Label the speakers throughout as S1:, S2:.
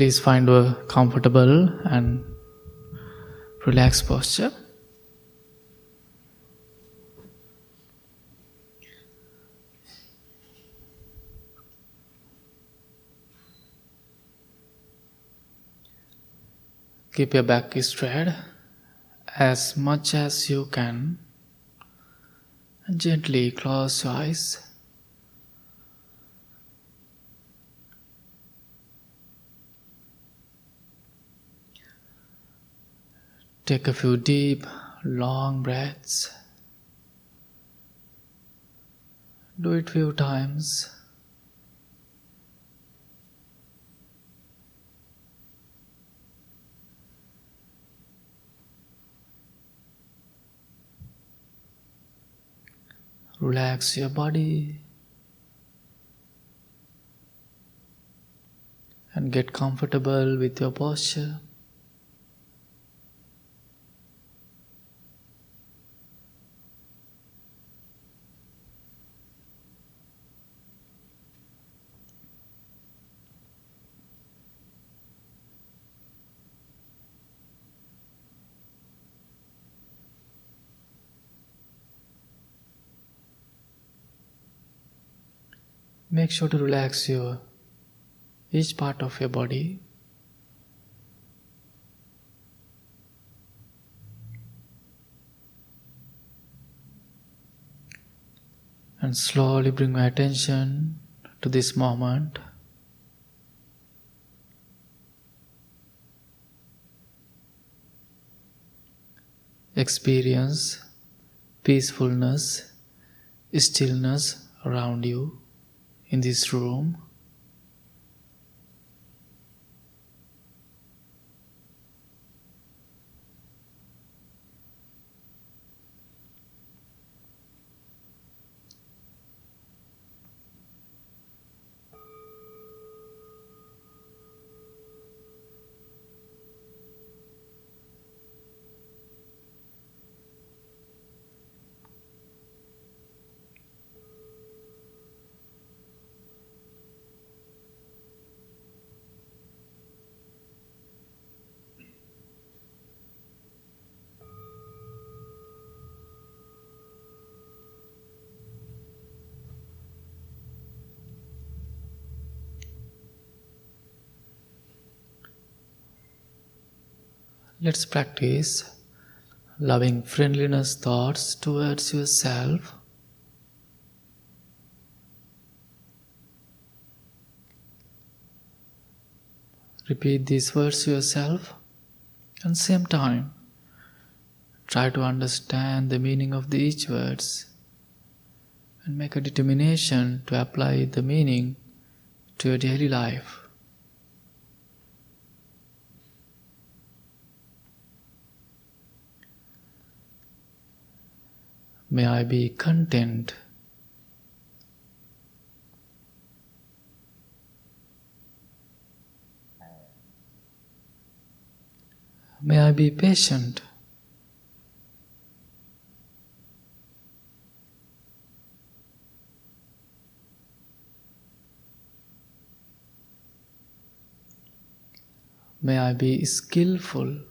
S1: Please find a comfortable and relaxed posture. Keep your back straight as much as you can. Gently close your eyes. Take a few deep, long breaths. Do it few times. Relax your body and get comfortable with your posture. Make sure to relax your each part of your body. And slowly bring my attention to this moment. Experience peacefulness, stillness around you in this room. Let's practice loving friendliness thoughts towards yourself. Repeat these words to yourself and same time try to understand the meaning of the each words and make a determination to apply the meaning to your daily life. May I be content. May I be patient. May I be skillful.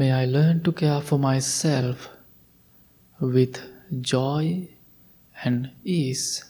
S1: May I learn to care for myself with joy and ease.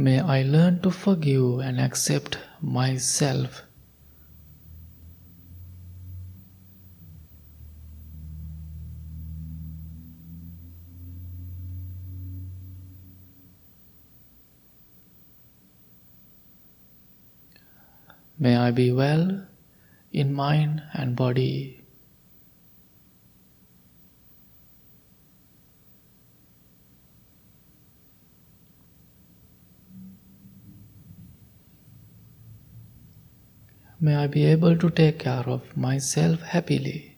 S1: May I learn to forgive and accept myself. May I be well in mind and body. May I be able to take care of myself happily.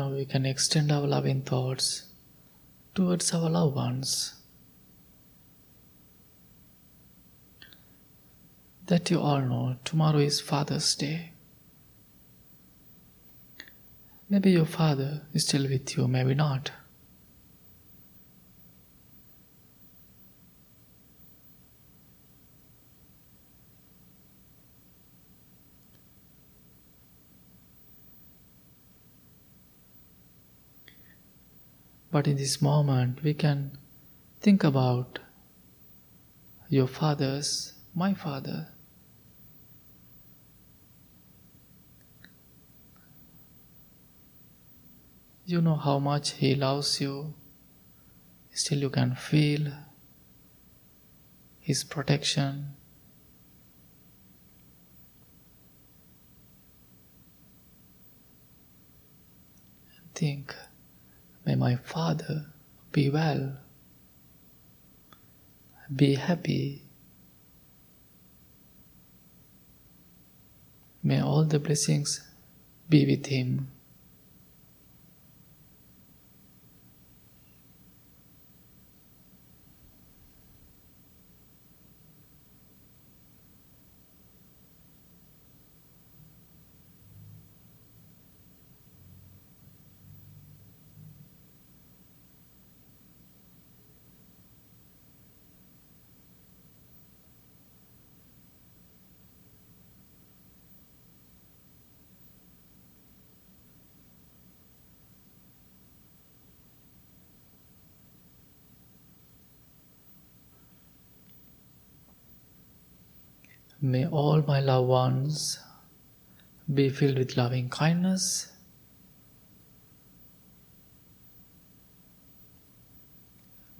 S1: Now we can extend our loving thoughts towards our loved ones. That you all know tomorrow is Father's Day. Maybe your father is still with you, maybe not. But in this moment, we can think about your father's, my father. You know how much he loves you, still, you can feel his protection. Think. May my father be well, be happy. May all the blessings be with him. May all my loved ones be filled with loving kindness.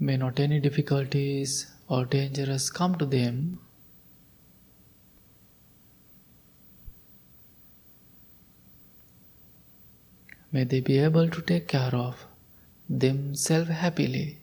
S1: May not any difficulties or dangers come to them. May they be able to take care of themselves happily.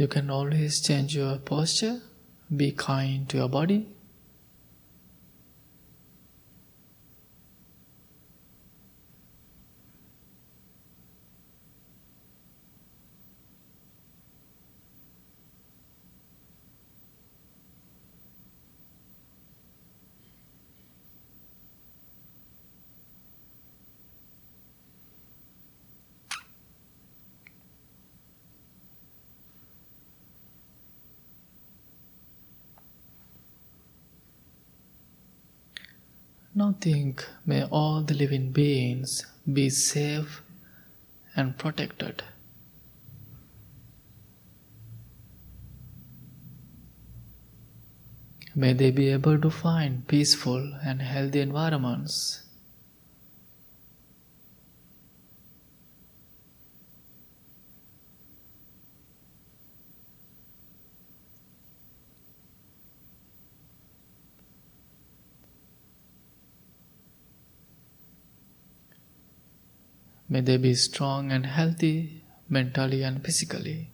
S1: You can always change your posture, be kind to your body. Now think, may all the living beings be safe and protected. May they be able to find peaceful and healthy environments. May they be strong and healthy mentally and physically.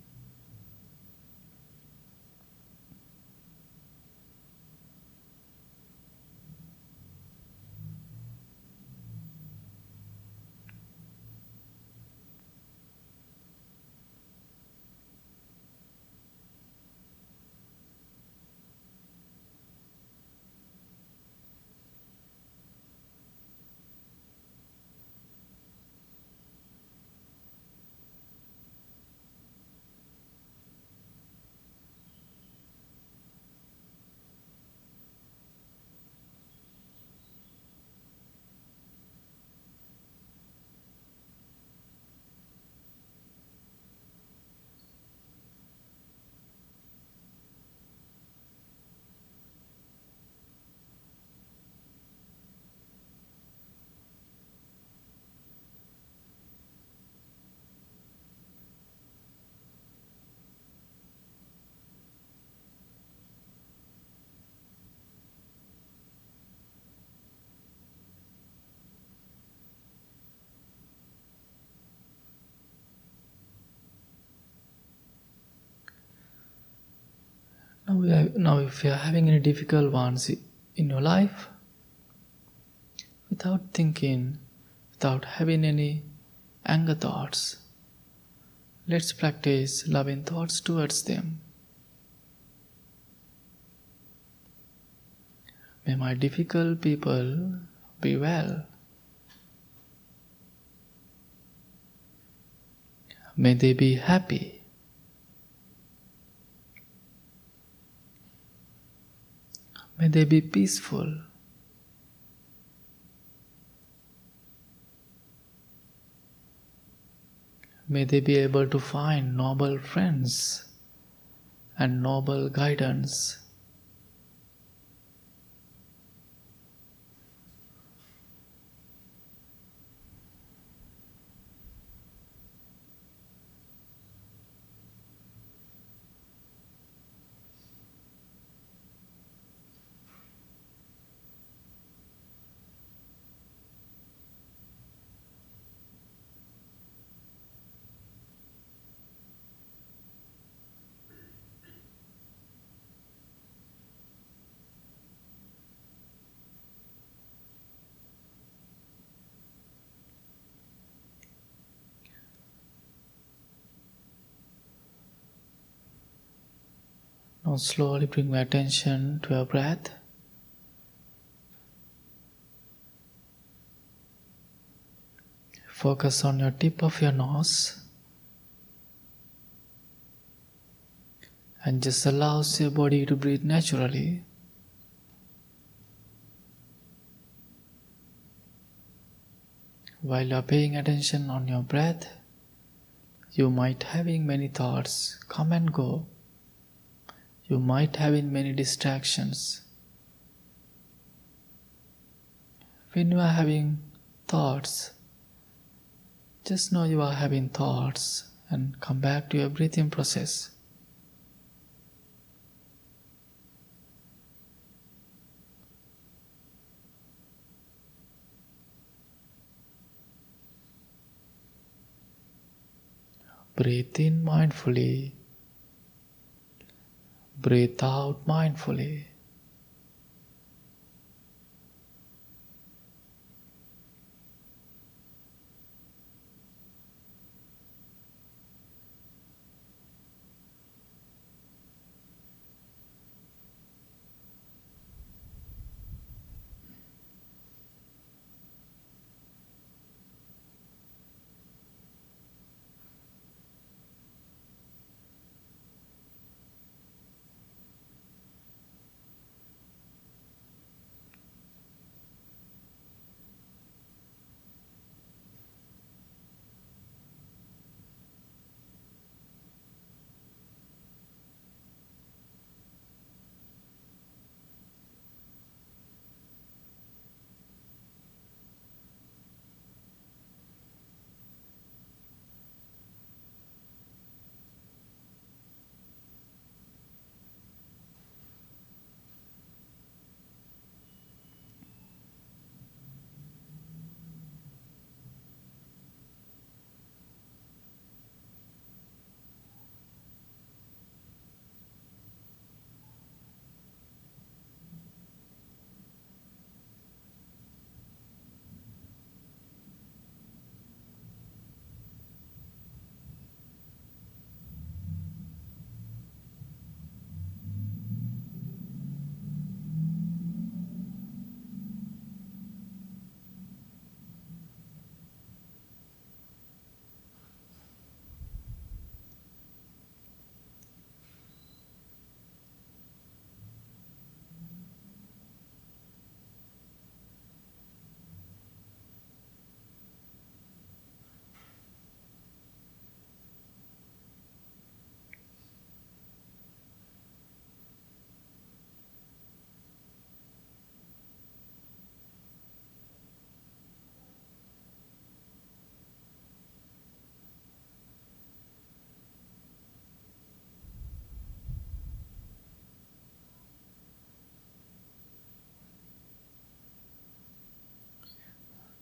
S1: Now, we now if you are having any difficult ones in your life, without thinking, without having any anger thoughts, let's practice loving thoughts towards them. May my difficult people be well. May they be happy. May they be peaceful. May they be able to find noble friends and noble guidance. Slowly bring my attention to your breath. Focus on your tip of your nose and just allows your body to breathe naturally. While you are paying attention on your breath, you might having many thoughts come and go you might have in many distractions. When you are having thoughts, just know you are having thoughts and come back to your breathing process. Breathe in mindfully Breathe out mindfully.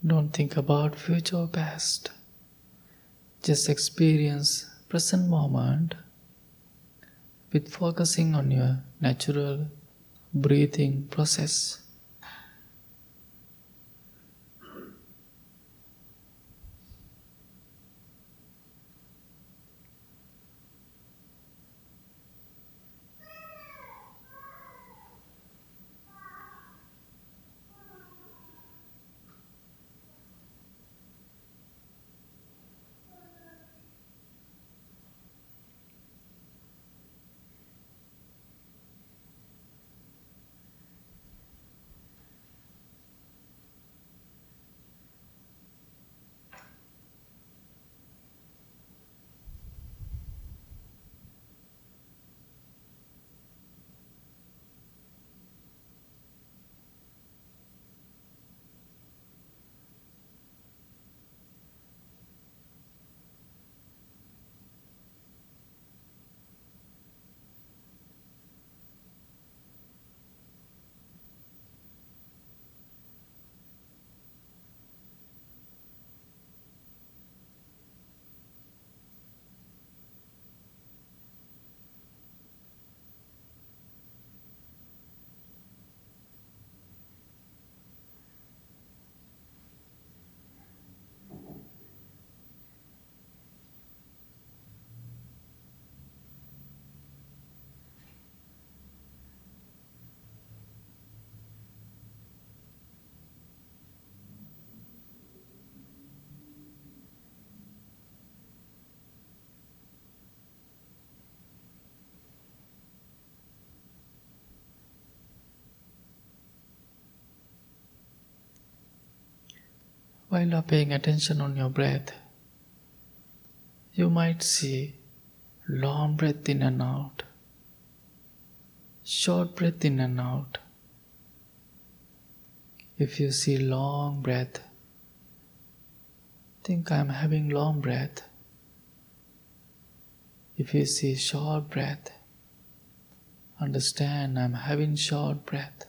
S1: Don't think about future or past. Just experience present moment with focusing on your natural breathing process. While you are paying attention on your breath, you might see long breath in and out, short breath in and out. If you see long breath, think I am having long breath. If you see short breath, understand I am having short breath.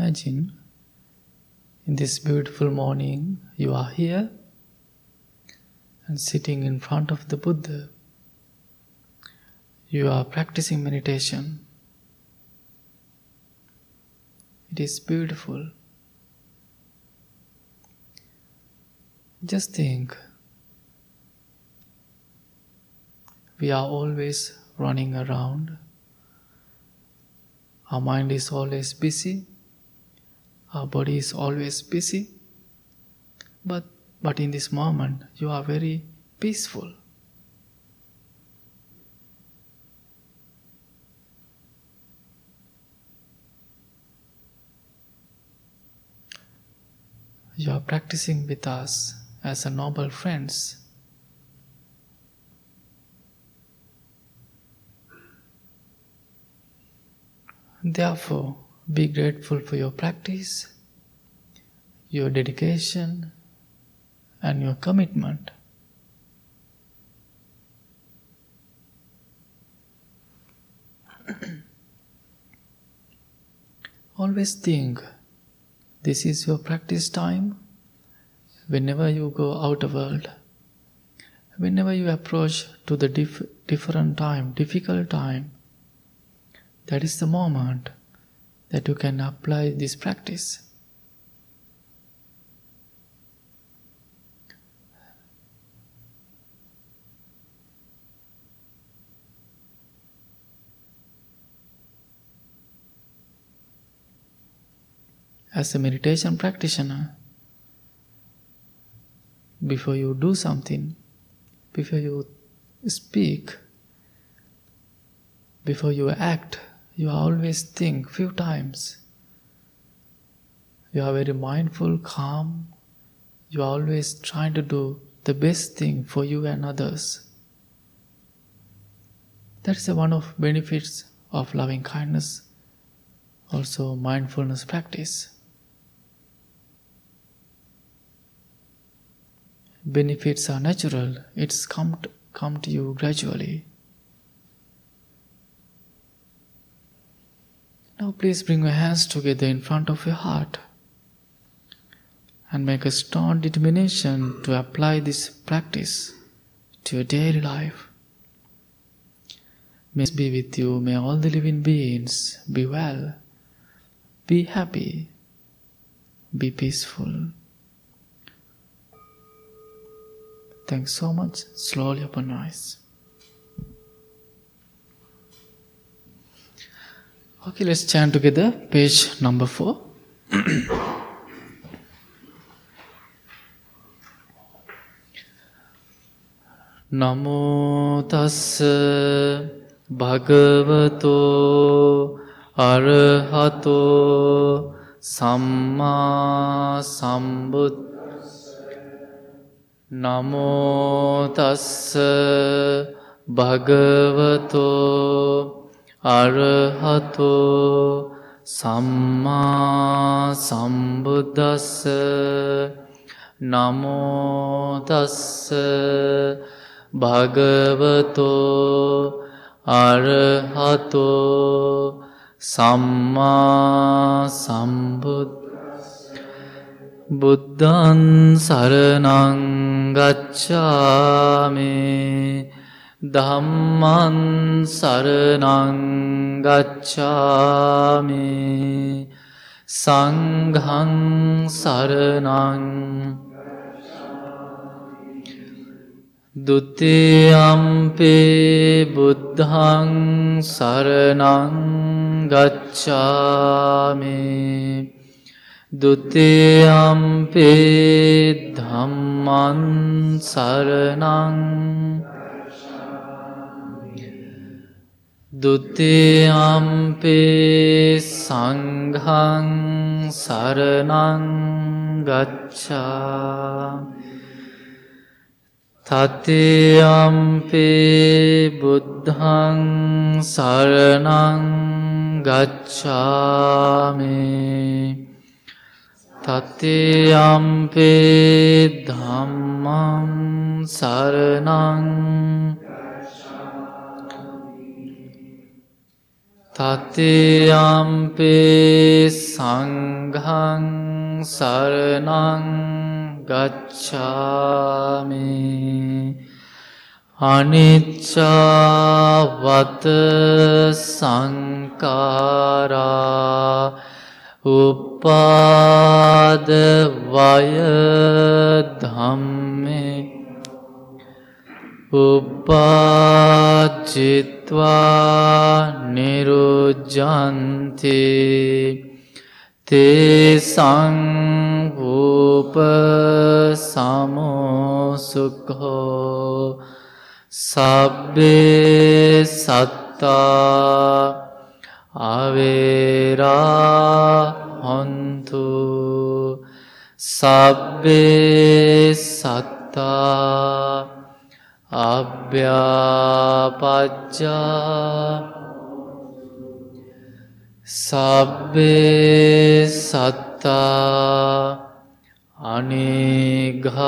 S1: Imagine in this beautiful morning you are here and sitting in front of the Buddha. You are practicing meditation. It is beautiful. Just think. We are always running around. Our mind is always busy. Our body is always busy. But, but in this moment, you are very peaceful. You are practicing with us as a noble friends. Therefore, be grateful for your practice, your dedication, and your commitment. Always think this is your practice time. Whenever you go out of world, whenever you approach to the dif- different time, difficult time, that is the moment that you can apply this practice. as a meditation practitioner, before you do something, before you speak, before you act, you always think few times. You are very mindful, calm. You are always trying to do the best thing for you and others. That is one of benefits of loving kindness, also mindfulness practice. benefits are natural, it's come to, come to you gradually. Now, please bring your hands together in front of your heart and make a strong determination to apply this practice to your daily life. May be with you, may all the living beings be well, be happy, be peaceful. Thanks so much. Slowly open your eyes. Okay, let's chant together. Page number four. නමෝ තස්ස භගවතෝ අරහතෝ සම්මා සම්බුද්ධ නමෝතස්ස භගවතෝ අරහතෝ සම්මා සම්බුද්දස්ස නමෝතස්ස භගවතෝ අරහතෝ සම්මා සම්බුද්ද බුද්ධන් සරණං ධම්මන් සරනංගච්ඡාමි සංහං සරනං දුතියම්පේ බුද්ධං සරනං ගච්ඡාමේ දුතියම්පේ ධම්මන් සරනං දුතියම්පේ සංඝං සරණං ගච්ඡා. තතියම්පේ බුද්ධං සරණං ගච්ඡාමේ. තතයම්පේ ධම්මං සරණං තතයම්පේ සංඝං සරණං ගච්ඡාමි අනිච්චවත සංකාරා උපාද වය ධම්මේ උපාචිත්වා නිරුජ්ජන්ති තේ සංවූප සමෝසුකෝ සබ්බේ සත්තා අවේරා හොන්තු සබ්බේ සත්තා අභ්‍යාපච්චා සබ්බේ සත්තා අනේඝා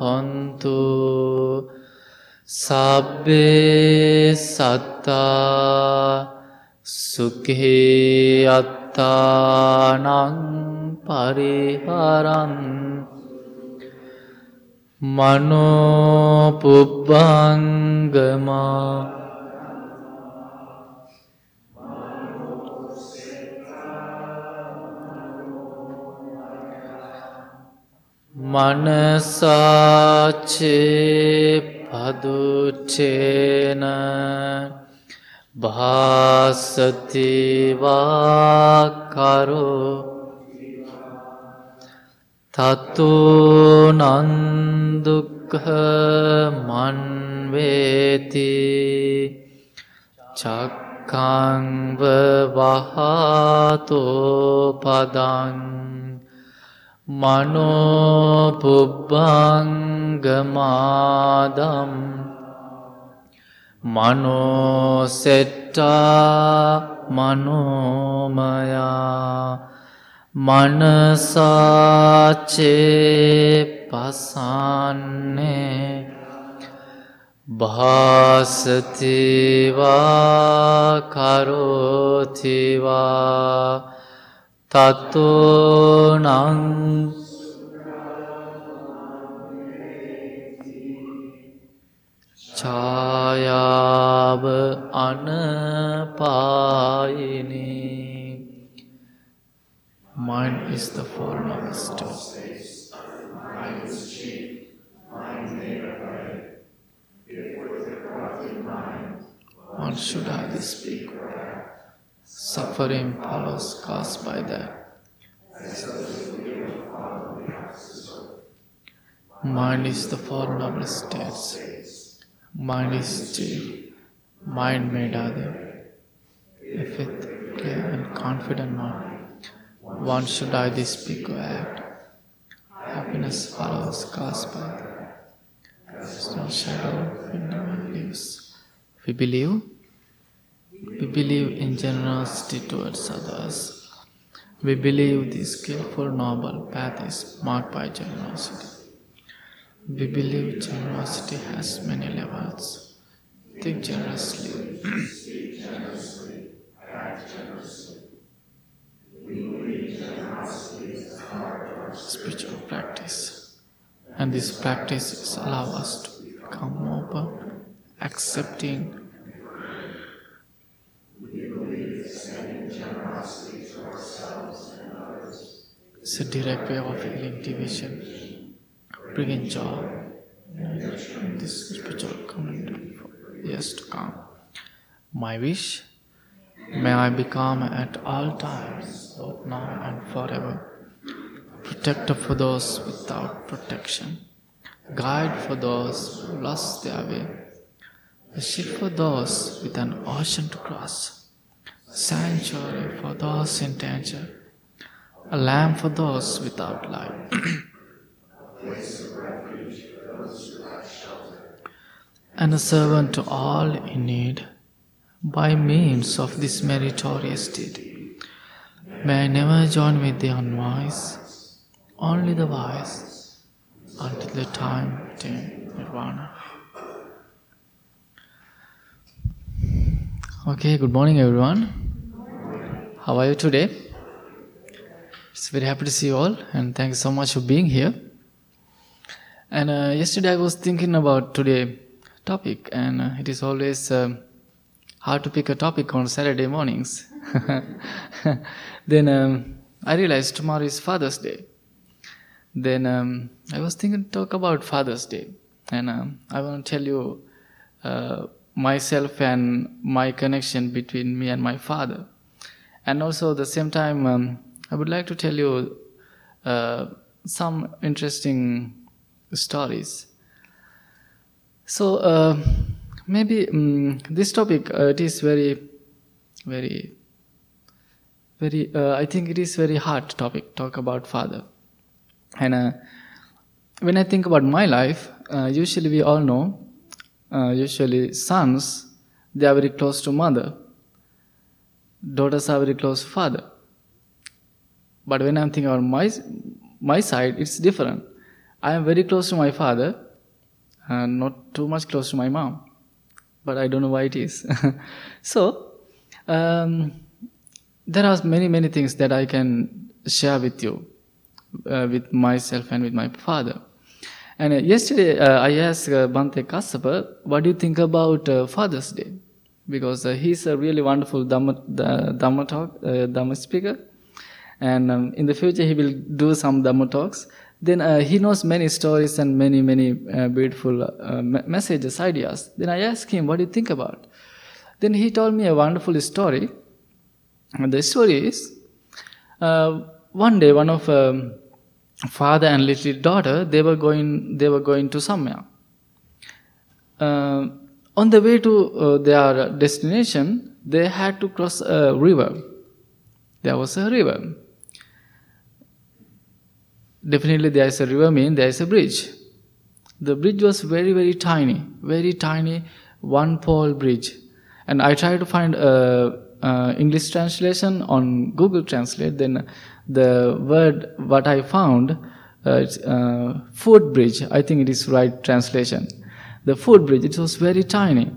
S1: හොන්තු සබ්බේ සත්තා සුකේ අත්තානං පරිහරන් මනෝපුප්පංගමා මනසාචේ පදුචේන භාසතිවා කරෝ භාසතිවාකරෝ තතුනන්දුක්හ මන්වේති චක්කංව වහතෝ පදන් මනෝපුබ්බංගමාදම් මනෝසෙට්ටා මනෝමයා මනසාචේ පසන්නේ භාසතිවා කරෝතිවා තතුනං ඡායාව අනපායිනී Mind is the foremost. Mind is chief. Mind never One should this speak. Suffering follows caused by that. Mind is the four noble states. Mind is chief. Mind made other. A fifth, clear and confident mind. One should I this or act. Happiness follows caused by There's no shadow in never leaves. We believe. We believe in generosity towards others. We believe the skillful noble path is marked by generosity. We believe generosity has many levels. Think generously. Spiritual practice. And these practices allow us to become open, accepting, It's a direct way of healing division, bringing joy in this spiritual community for years to come. My wish, may I become at all times, both now and forever, protector for those without protection, guide for those who lost their way, a ship for those with an ocean to cross, sanctuary for those in danger a lamp for those without light. and a servant to all in need by means of this meritorious deed. May I never join with the unwise, only the wise, until the time attain nirvana. Okay, good morning, everyone. How are you today? It's very happy to see you all, and thanks so much for being here. And uh, yesterday I was thinking about today topic, and uh, it is always uh, how to pick a topic on Saturday mornings. then um, I realized tomorrow is Father's Day. Then um, I was thinking to talk about Father's Day, and um, I want to tell you uh, myself and my connection between me and my father, and also at the same time um, I would like to tell you uh, some interesting stories. So uh, maybe um, this topic uh, it is very, very, very. Uh, I think it is very hard topic talk about father, and uh, when I think about my life, uh, usually we all know, uh, usually sons they are very close to mother, daughters are very close to father. But when I'm thinking about my my side, it's different. I am very close to my father, and not too much close to my mom. But I don't know why it is. so, um, there are many, many things that I can share with you, uh, with myself and with my father. And uh, yesterday, uh, I asked uh, Bhante Kassapa, what do you think about uh, Father's Day? Because uh, he's a really wonderful Dhamma, Dhamma talk, uh, Dhamma speaker. And um, in the future, he will do some Dhamma talks then uh, he knows many stories and many many uh, beautiful uh, messages ideas then i asked him what do you think about then he told me a wonderful story and the story is uh, one day one of um, father and little daughter they were going they were going to somewhere uh, on the way to uh, their destination they had to cross a river. There was a river. Definitely there is a river mean there is a bridge. The bridge was very very tiny very tiny one pole bridge. And i tried to find a, english translation on google translate then the word what i found uh, it's uh, footbridge i think it is right translation. The footbridge it was very tiny.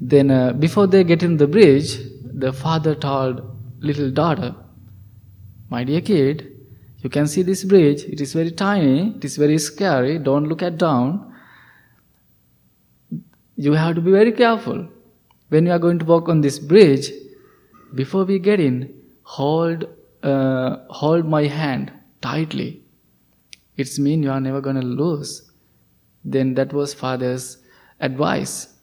S1: Then uh, before they get in the bridge the father told little daughter my dear kid you can see this bridge, it is very tiny, it is very scary, don't look at down. You have to be very careful. When you are going to walk on this bridge, before we get in, hold, uh, hold my hand tightly. It's mean you are never going to lose. Then that was father's advice.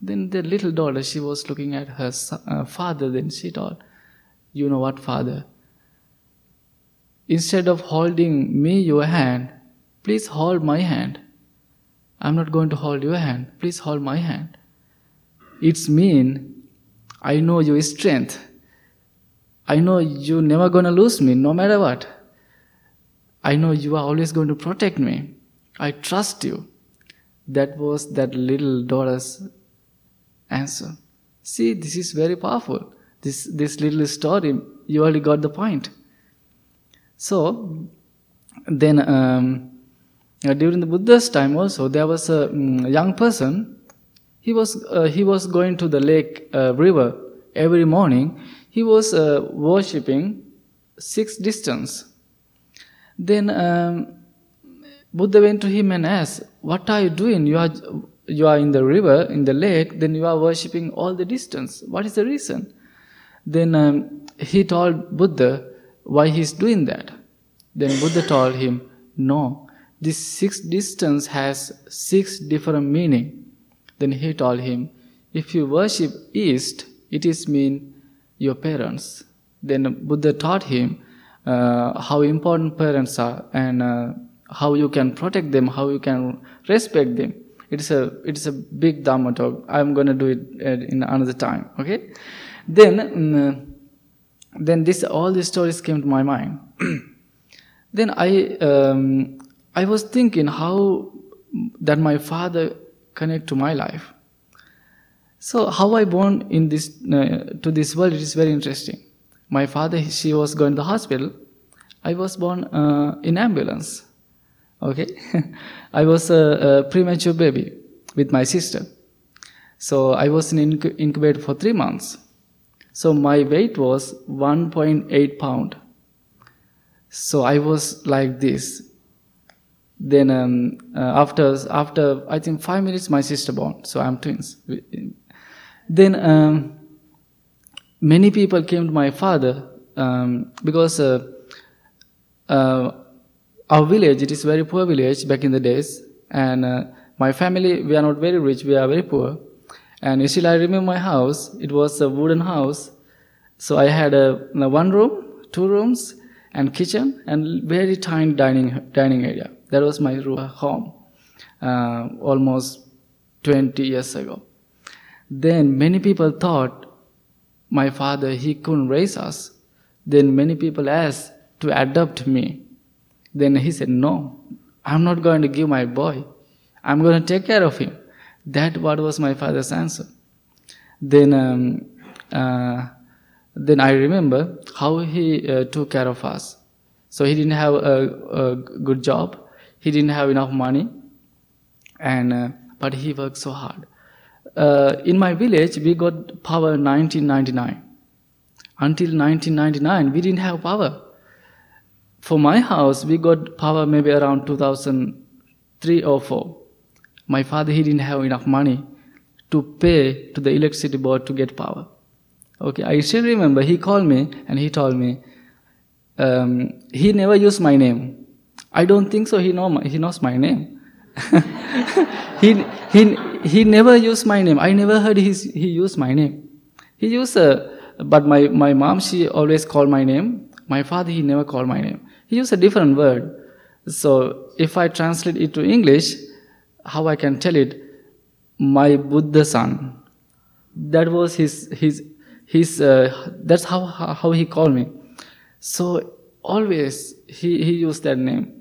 S1: Then the little daughter, she was looking at her uh, father, then she told, You know what, father? Instead of holding me your hand, please hold my hand. I'm not going to hold your hand. Please hold my hand. It's mean I know your strength. I know you're never gonna lose me no matter what. I know you are always going to protect me. I trust you. That was that little daughter's answer. See, this is very powerful. This this little story, you already got the point. So then um, uh, during the Buddha's time also there was a um, young person. He was uh, he was going to the lake uh, river every morning. He was uh, worshipping six distance. Then um, Buddha went to him and asked, "What are you doing? You are you are in the river in the lake. Then you are worshipping all the distance. What is the reason?" Then um, he told Buddha why he's doing that. Then Buddha told him, No, this six distance has six different meaning. Then he told him, If you worship east, it is mean your parents. Then Buddha taught him uh, how important parents are and uh, how you can protect them, how you can respect them. It's a it's a big dhamma talk. I'm gonna do it uh, in another time. Okay. Then. Um, then this all these stories came to my mind. then I um, I was thinking how that my father connect to my life. So how I born in this uh, to this world it is very interesting. My father she was going to the hospital. I was born uh, in ambulance. Okay, I was a, a, premature baby with my sister. So I was in incubator for three months. So my weight was 1.8 pound. So I was like this. Then um, uh, after after I think five minutes, my sister born. So I'm twins. Then um, many people came to my father um, because uh, uh, our village, it is very poor village back in the days, and uh, my family, we are not very rich, we are very poor. And you still I remember my house, it was a wooden house. So I had a, a one room, two rooms, and kitchen, and very tiny dining, dining area. That was my home, uh, almost 20 years ago. Then many people thought my father, he couldn't raise us. Then many people asked to adopt me. Then he said, no, I'm not going to give my boy. I'm going to take care of him. That what was my father's answer. Then, um, uh, then I remember how he uh, took care of us. So he didn't have a, a, good job. He didn't have enough money, and uh, but he worked so hard. Uh, in my village, we got power in 1999. Until 1999, we didn't have power. For my house, we got power maybe around 2003 or 4. My father, he didn't have enough money to pay to the electricity board to get power. Okay, I still remember he called me and he told me, um, he never used my name. I don't think so. He know my, he knows my name. he he he never used my name. I never heard he he used my name. He used, uh, but my my mom she always called my name. My father he never called my name. He used a different word. So if I translate it to English, how I can tell it, my Buddha son. That was his his his. Uh, that's how how he called me. So always he he used that name.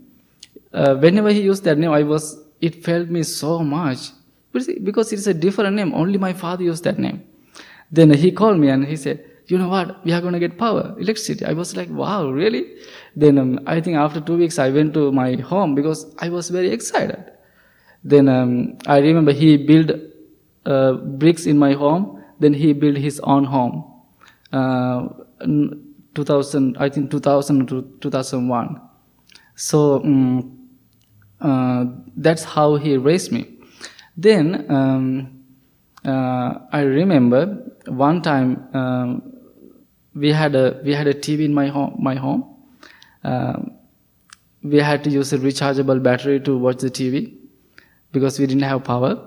S1: Uh, whenever he used that name, I was it felt me so much because it's a different name. Only my father used that name. Then he called me and he said, "You know what? We are going to get power, electricity." I was like, "Wow, really?" Then um, I think after two weeks, I went to my home because I was very excited. Then um, I remember he built uh, bricks in my home. Then he built his own home. Uh, 2000, I think 2000 to 2001. So um, uh, that's how he raised me. Then um, uh, I remember one time um, we had a we had a TV in my home. My home. Um, we had to use a rechargeable battery to watch the TV because we didn't have power.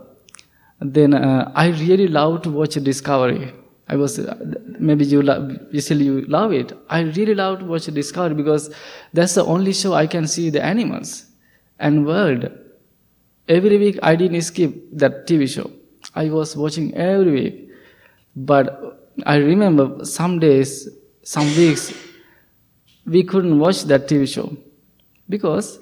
S1: Then uh, I really loved to watch Discovery. I was uh, maybe you love, you still you love it. I really loved to watch Discovery because that's the only show I can see the animals and world. Every week I didn't skip that TV show. I was watching every week, but I remember some days, some weeks, we couldn't watch that TV show because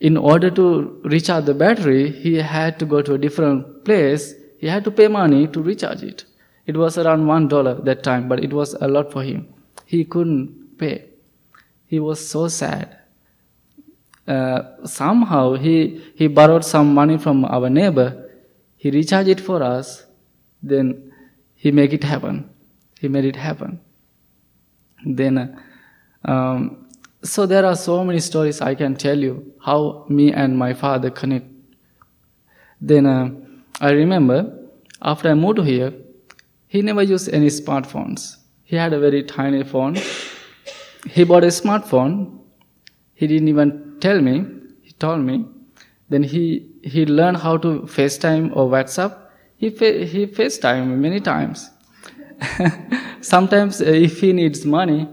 S1: in order to recharge the battery, he had to go to a different place. He had to pay money to recharge it. It was around one dollar that time, but it was a lot for him. He couldn't pay. He was so sad. Uh, somehow he, he borrowed some money from our neighbor. He recharged it for us. Then he made it happen. He made it happen. Then um, so there are so many stories I can tell you how me and my father connect. Then uh, I remember after I moved here, he never used any smartphones. He had a very tiny phone. He bought a smartphone. He didn't even tell me. He told me. Then he he learned how to FaceTime or WhatsApp. He fa- he FaceTime many times. Sometimes uh, if he needs money,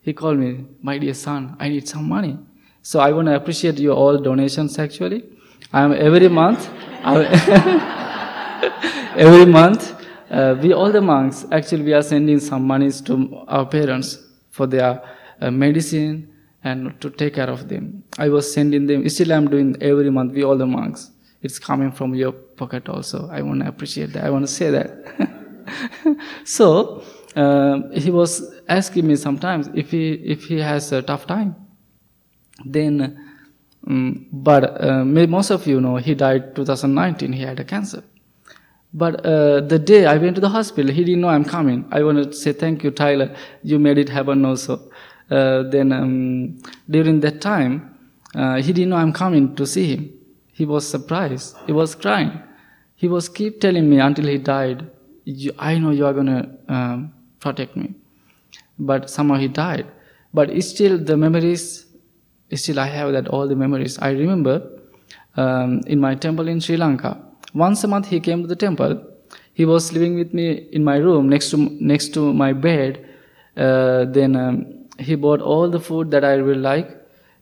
S1: he called me, my dear son, I need some money. So I want to appreciate your all donations actually. I am every month, every month, uh, we all the monks actually we are sending some monies to our parents for their uh, medicine and to take care of them. I was sending them. Still, I'm doing every month. We all the monks. It's coming from your pocket also. I want to appreciate that. I want to say that. so uh, he was asking me sometimes if he if he has a tough time. Then, um, but uh, most of you know he died 2019. He had a cancer. But uh, the day I went to the hospital, he didn't know I'm coming. I want to say thank you, Tyler. You made it happen also. Uh, then um, during that time, uh, he didn't know I'm coming to see him. He was surprised. He was crying. He was keep telling me until he died. I know you are gonna um, protect me. But somehow he died. But still, the memories, still I have that all the memories. I remember um, in my temple in Sri Lanka. Once a month he came to the temple. He was living with me in my room next to next to my bed. Uh, then um, he bought all the food that I really like.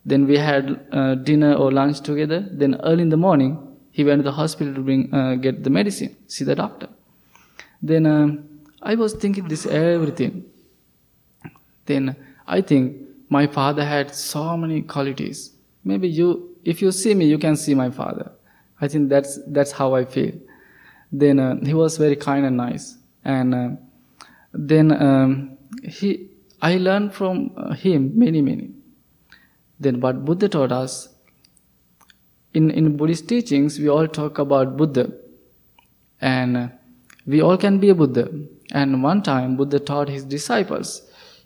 S1: Then we had uh, dinner or lunch together. Then early in the morning, he went to the hospital to bring uh, get the medicine, see the doctor. Then um, I was thinking this everything. Then I think my father had so many qualities. Maybe you, if you see me, you can see my father. I think that's that's how I feel. Then uh, he was very kind and nice, and uh, then um, he, I learned from uh, him many many. Then what Buddha taught us. In in Buddhist teachings, we all talk about Buddha, and uh, we all can be a Buddha. And one time, Buddha taught his disciples,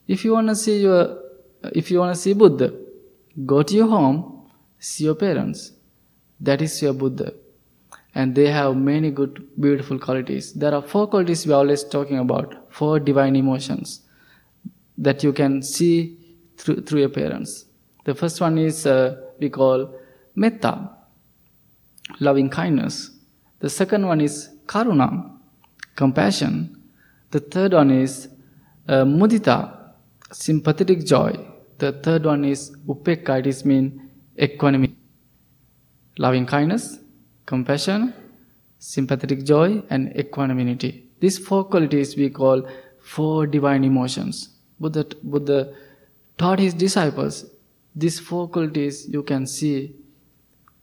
S1: if you want to see your, if you want to see Buddha, go to your home, see your parents. That is your Buddha. And they have many good, beautiful qualities. There are four qualities we are always talking about, four divine emotions that you can see through, through your parents. The first one is uh, we call metta, loving kindness. The second one is karuna, compassion. The third one is uh, mudita, sympathetic joy. The third one is upekkha, it is mean equanimity. Loving kindness, compassion, sympathetic joy, and equanimity. These four qualities we call four divine emotions. Buddha, Buddha taught his disciples these four qualities you can see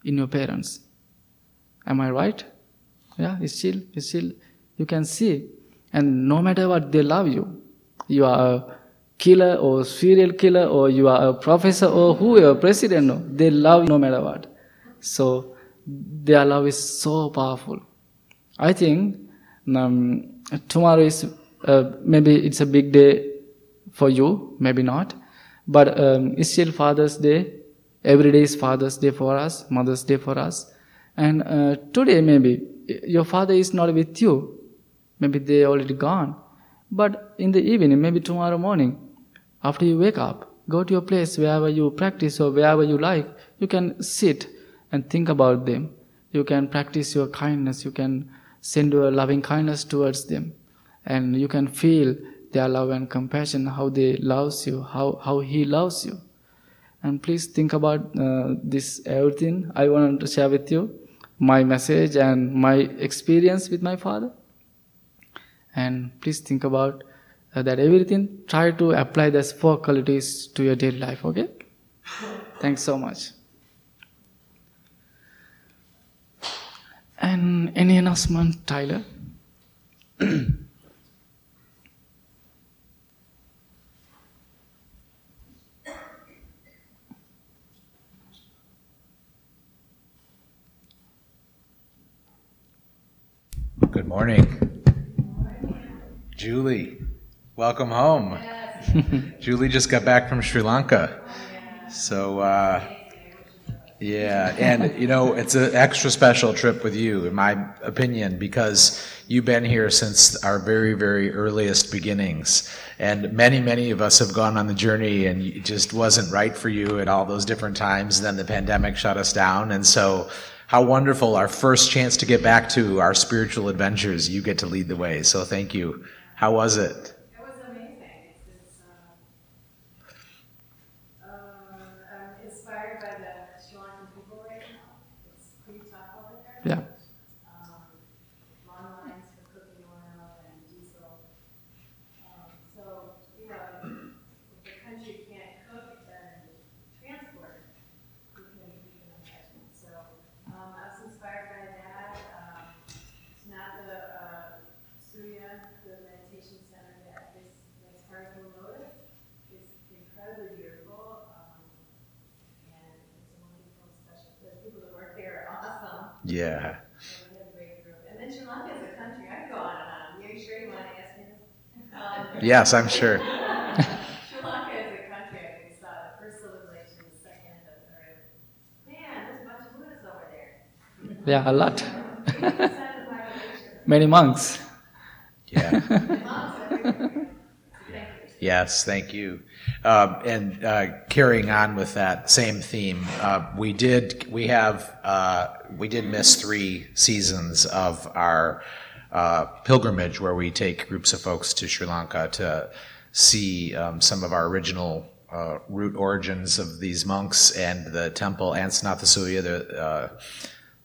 S1: in your parents. Am I right? Yeah, it's still, it's still, you can see. And no matter what, they love you. You are a killer or serial killer or you are a professor or whoever, president, no, they love you no matter what. So their love is so powerful. I think um, tomorrow is uh, maybe it's a big day for you, maybe not, but um, it's still Father's Day. Every day is Father's Day for us, Mother's Day for us, and uh, today maybe your father is not with you. Maybe they already gone. But in the evening, maybe tomorrow morning, after you wake up, go to your place wherever you practice or wherever you like. You can sit and think about them. You can practice your kindness. You can send your loving kindness towards them. And you can feel their love and compassion, how they loves you, how, how he loves you. And please think about uh, this everything I want to share with you, my message and my experience with my father. And please think about uh, that everything. Try to apply these four qualities to your daily life, okay? Thanks so much. And any announcement, Tyler?
S2: Good morning. Julie, welcome home. Julie just got back from Sri Lanka. So, uh, yeah, and you know, it's an extra special trip with you, in my opinion, because you've been here since our very, very earliest beginnings. And many, many of us have gone on the journey and it just wasn't right for you at all those different times. Then the pandemic shut us down. And so, how wonderful our first chance to get back to our spiritual adventures. You get to lead the way. So thank you. How was it?
S3: It was amazing. It's, it's uh, um, I'm inspired by the Sri Lankan people right now. It's pretty tough over there.
S1: Yeah.
S3: Um, long lines for cooking oil and diesel. Um, so, you know, if the country can't cook, then transport, we can, we can imagine. So, um, I was inspired by that. Um, it's not the, uh, Surya, the meditation center that is, as far as we'll notice, is incredibly beautiful. Um, and it's a wonderful special, the people that work there are awesome.
S2: Yeah.
S3: We have a great group. And then Sri Lanka is a country, I could go on and on. Are you sure you want to ask me this? Um,
S2: Yes, I'm sure.
S3: Sri Lanka is a country, I think, saw the first civilization, the second, the third. Man, there's a bunch of Buddhists over there.
S1: Yeah, a lot.
S3: Eighty percent of the population.
S1: Many monks.
S2: Yeah. Yes, thank you. Um, and uh, carrying on with that same theme, uh, we did we have uh, we did miss three seasons of our uh, pilgrimage where we take groups of folks to Sri Lanka to see um, some of our original uh, root origins of these monks and the temple and Sanathasuya, the uh,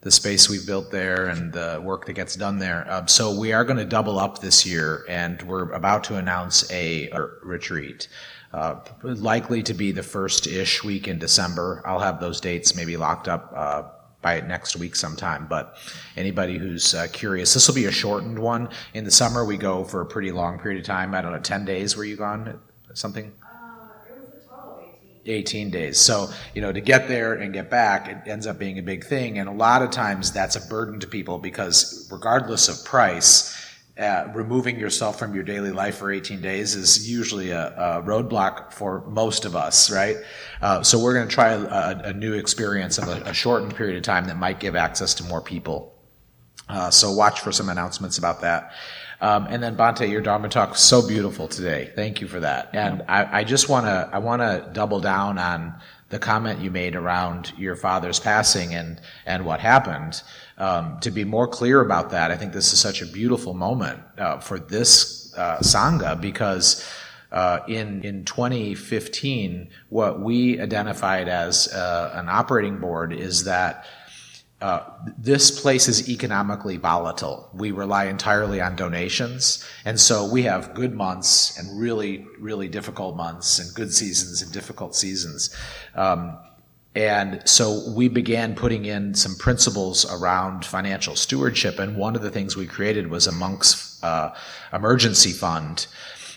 S2: the space we've built there and the work that gets done there. Um, so we are going to double up this year, and we're about to announce a, a retreat. Uh, likely to be the first ish week in December. I'll have those dates maybe locked up uh, by next week sometime. But anybody who's uh, curious, this will be a shortened one. In the summer, we go for a pretty long period of time. I don't know, 10 days were you gone? Something?
S3: Uh, it was a total of eighteen.
S2: 18 days. So, you know, to get there and get back, it ends up being a big thing. And a lot of times that's a burden to people because regardless of price, uh, removing yourself from your daily life for 18 days is usually a, a roadblock for most of us, right? Uh, so we're going to try a, a, new experience of a, a, shortened period of time that might give access to more people. Uh, so watch for some announcements about that. Um, and then Bhante, your Dharma talk was so beautiful today. Thank you for that. And I, I just want to I want to double down on the comment you made around your father's passing and and what happened. Um, to be more clear about that, I think this is such a beautiful moment uh, for this uh, sangha because. Uh, in in 2015, what we identified as uh, an operating board is that this place is economically volatile. We rely entirely on donations, and so we have good months and really, really difficult months, and good seasons and difficult seasons. Um, and so we began putting in some principles around financial stewardship. And one of the things we created was a monk's uh, emergency fund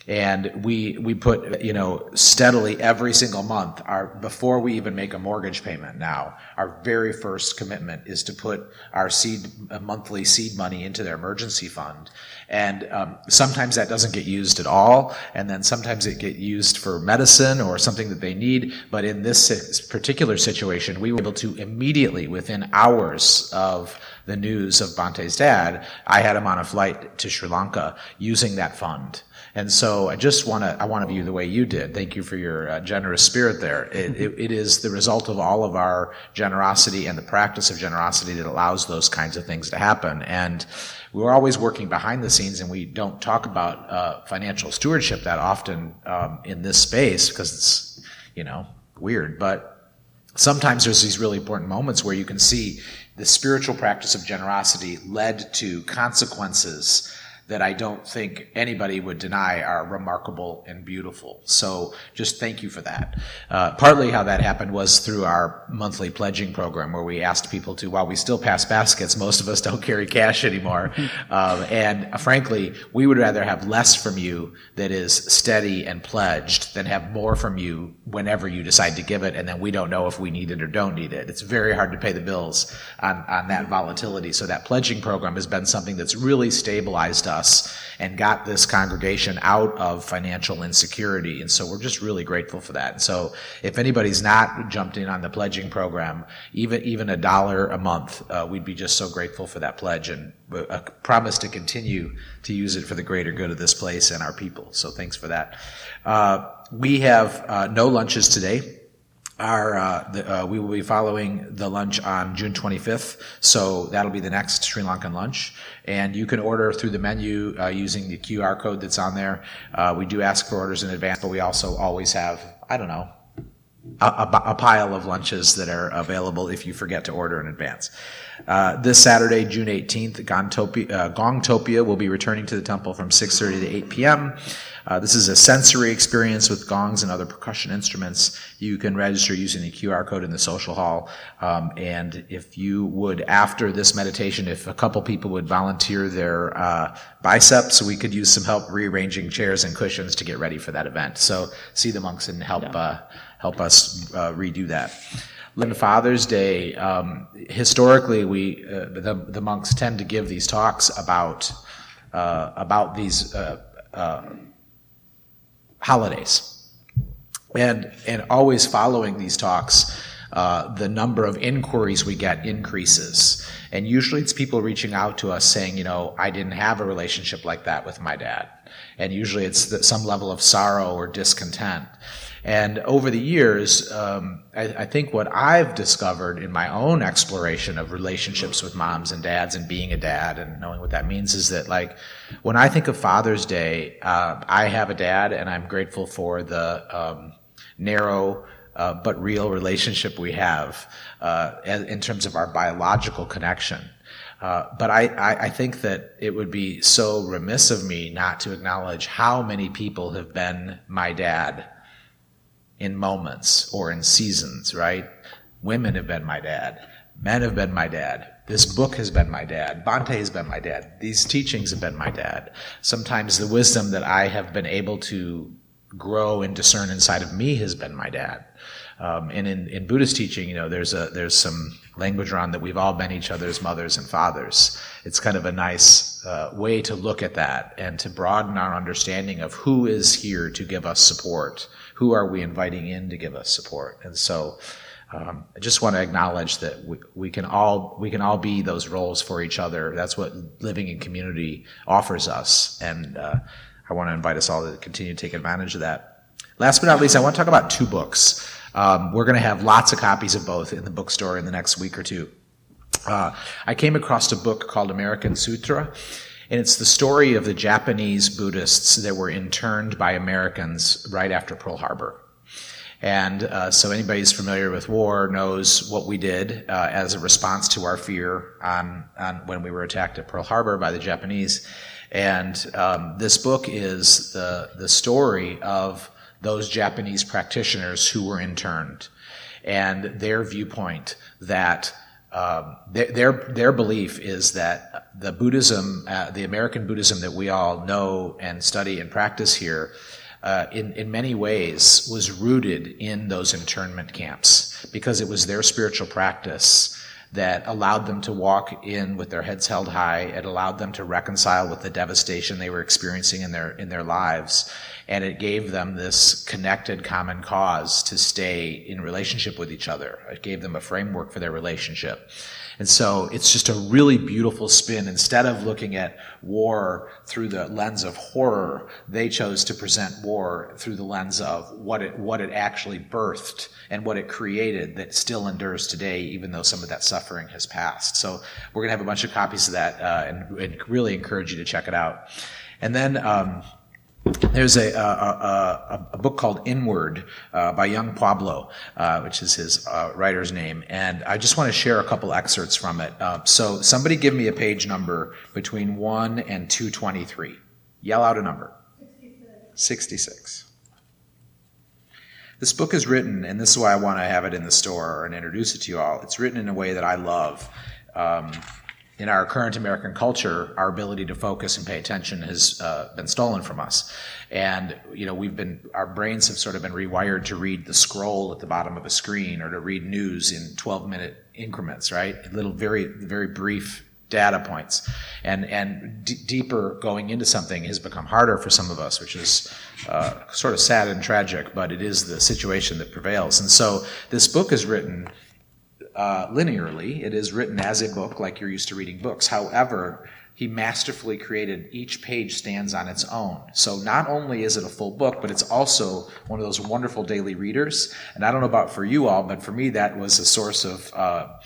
S2: and we we put you know steadily every single month our before we even make a mortgage payment now our very first commitment is to put our seed monthly seed money into their emergency fund. And um, sometimes that doesn't get used at all. And then sometimes it get used for medicine or something that they need. But in this particular situation we were able to immediately within hours of the news of Bhante's dad I had him on a flight to Sri Lanka using that fund and so I just want to I want to view the way you did. Thank you for your uh, generous spirit there. It, it, it is the result of all of our generosity and the practice of generosity that allows those kinds of things to happen. And we're always working behind the scenes, and we don't talk about uh, financial stewardship that often um, in this space because it's you know weird, but sometimes there's these really important moments where you can see the spiritual practice of generosity led to consequences that I don't think anybody would deny are remarkable and beautiful. So just thank you for that. Uh, partly how that happened was through our monthly pledging program where we asked people to, while we still pass baskets, most of us don't carry cash anymore. um, and frankly, we would rather have less from you that is steady and pledged than have more from you whenever you decide to give it and then we don't know if we need it or don't need it. It's very hard to pay the bills on, on that volatility. So that pledging program has been something that's really stabilized us us and got this congregation out of financial insecurity. And so we're just really grateful for that. And so if anybody's not jumped in on the pledging program, even, even a dollar a month, uh, we'd be just so grateful for that pledge and a promise to continue to use it for the greater good of this place and our people. So thanks for that. Uh, we have uh, no lunches today our uh, the, uh, we will be following the lunch on June 25th, so that'll be the next Sri Lankan lunch. And you can order through the menu uh, using the QR code that's on there. Uh, we do ask for orders in advance, but we also always have I don't know a, a, a pile of lunches that are available if you forget to order in advance. Uh, this Saturday, June 18th, Gongtopia, uh, Gongtopia will be returning to the temple from 6:30 to 8 p.m. Uh, this is a sensory experience with gongs and other percussion instruments. You can register using the QR code in the social hall. Um, and if you would, after this meditation, if a couple people would volunteer their uh, biceps, we could use some help rearranging chairs and cushions to get ready for that event. So see the monks and help uh, help us uh, redo that. On Father's Day, um, historically, we uh, the the monks tend to give these talks about uh, about these holidays. And, and always following these talks, uh, uh, the number of inquiries we get increases. And usually it's people reaching out to us saying, you know, I didn't have a relationship like that with my dad. And usually it's the, some level of sorrow or discontent. And over the years, um, I, I, think what I've discovered in my own exploration of relationships with moms and dads and being a dad and knowing what that means is that, like, when I think of Father's Day, uh, I have a dad and I'm grateful for the um, narrow uh, but real relationship we have uh, in terms of our biological connection. Uh, but I, I, I, think that it would be so remiss of me not to acknowledge how many people have been my dad in moments or in seasons, right? Women have been my dad. Men have been my dad. This book has been my dad. Bhante has been my dad. These teachings have been my dad. Sometimes the wisdom that I have been able to grow and discern inside of me has been my dad. Um, and in, in Buddhist teaching, you know, there's a there's some language around that we've all been each other's mothers and fathers. It's kind of a nice uh, way to look at that and to broaden our understanding of who is here to give us support who are we inviting in to give us support? And so, um, I just want to acknowledge that we, we, can all we can all be those roles for each other. That's what living in community offers us, and uh, I want to invite us all to continue to take advantage of that. Last but not least, I want to talk about two books. Um, we're going to have lots of copies of both in the bookstore in the next week or two. Uh, I came across a book called American Sutra. And it's the story of the Japanese Buddhists that were interned by Americans right after Pearl Harbor. And uh, so anybody who's familiar with war knows what we did uh, as a response to our fear on, on, when we were attacked at Pearl Harbor by the Japanese. And um, this book is the, the story of those Japanese practitioners who were interned and their viewpoint that um, their, their, their belief is that the Buddhism, uh, the American Buddhism that we all know and study and practice here, uh, in in many ways was rooted in those internment camps because it was their spiritual practice that allowed them to walk in with their heads held high. It allowed them to reconcile with the devastation they were experiencing in their in their lives, and it gave them this connected common cause to stay in relationship with each other. It gave them a framework for their relationship. And so it's just a really beautiful spin. Instead of looking at war through the lens of horror, they chose to present war through the lens of what it, what it actually birthed and what it created that still endures today, even though some of that suffering has passed. So we're going to have a bunch of copies of that uh, and, and, really encourage you to check it out. And then, um, there's a, a, a, a, book called Inward uh, by Yung Pueblo, uh, which is his uh, writer's name, and I just want to share a couple excerpts from it. Uh, so, somebody give me a page number between 1 and 223. Yell out a number 66. 66. This book is written, and this is why I want to have it in the store and introduce it to you all. It's written in a way that I love. Um, in our current American culture, our ability to focus and pay attention has uh, been stolen from us. And, you know, we've been, our brains have sort of been rewired to read the scroll at the bottom of a screen or to read news in 12 minute increments, right? Little, very, very brief data points. And, and d- deeper going into something has become harder for some of us, which is uh, sort of sad and tragic, but it is the situation that prevails. And so this book is written uh, linearly. It is written as a book, like you're used to reading books. However, he masterfully created each page stands on its own. So not only is it a full book, but it's also one of those wonderful daily readers. And I don't know about for you all, but for me, that was a source of uh,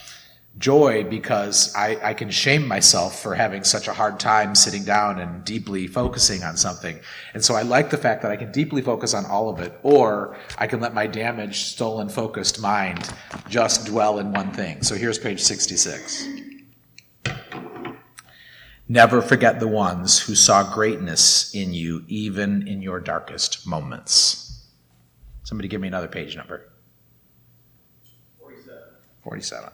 S2: joy because I, I can shame myself for having such a hard time sitting down and deeply focusing on something. And so I like the fact that I can deeply focus on all of it, or I can let my damaged, stolen, focused mind just dwell in one thing. So here's page 66. Never forget the ones who saw greatness in you, even in your darkest moments. Somebody give me another page number. 47. 47.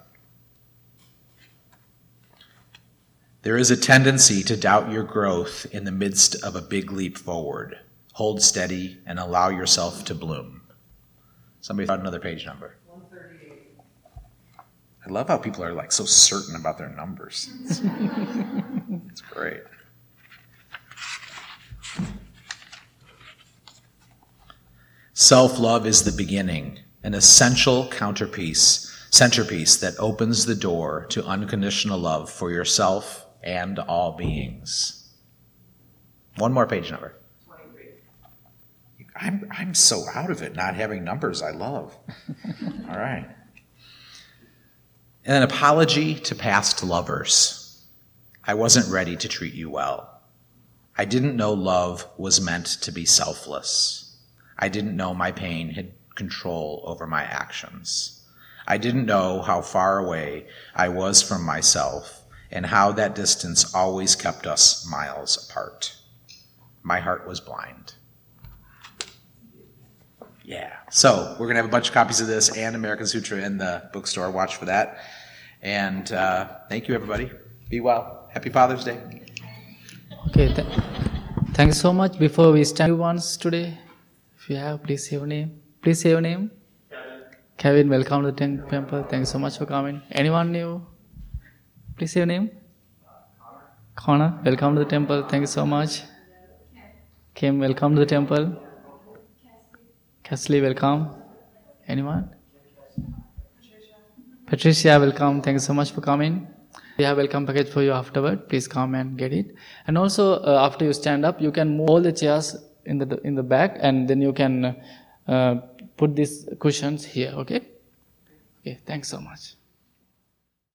S2: There is a tendency to doubt your growth in the midst of a big leap forward. Hold steady and allow yourself to bloom. Somebody thought another page number. 138. I love how people are like so certain about their numbers. It's, it's great. Self love is the beginning, an essential counterpiece centerpiece that opens the door to unconditional love for yourself and all beings. One more page number. 23. I'm, I'm so out of it, not having numbers I love. all right. An apology to past lovers. I wasn't ready to treat you well. I didn't know love was meant to be selfless. I didn't know my pain had control over my actions. I didn't know how far away I was from myself and how that distance always kept us miles apart. My heart was blind. Yeah. So we're gonna have a bunch of copies of this and American Sutra in the bookstore. Watch for that. And uh, thank you, everybody. Be well. Happy Father's Day.
S1: Okay. Th- thanks so much. Before we start, once today, if you have, please say your name. Please say your name. Kevin. Kevin, welcome to the temple. Thanks so much for coming. Anyone new? Please say your name. Connor. Welcome to the temple. Thank you so much. Kim, welcome to the temple. Cassidy, welcome. Anyone? Patricia, welcome. Thank you so much for coming. We have welcome package for you afterward. Please come and get it. And also, uh, after you stand up, you can move all the chairs in the in the back, and then you can uh, put these cushions here. Okay. Okay. Thanks so much.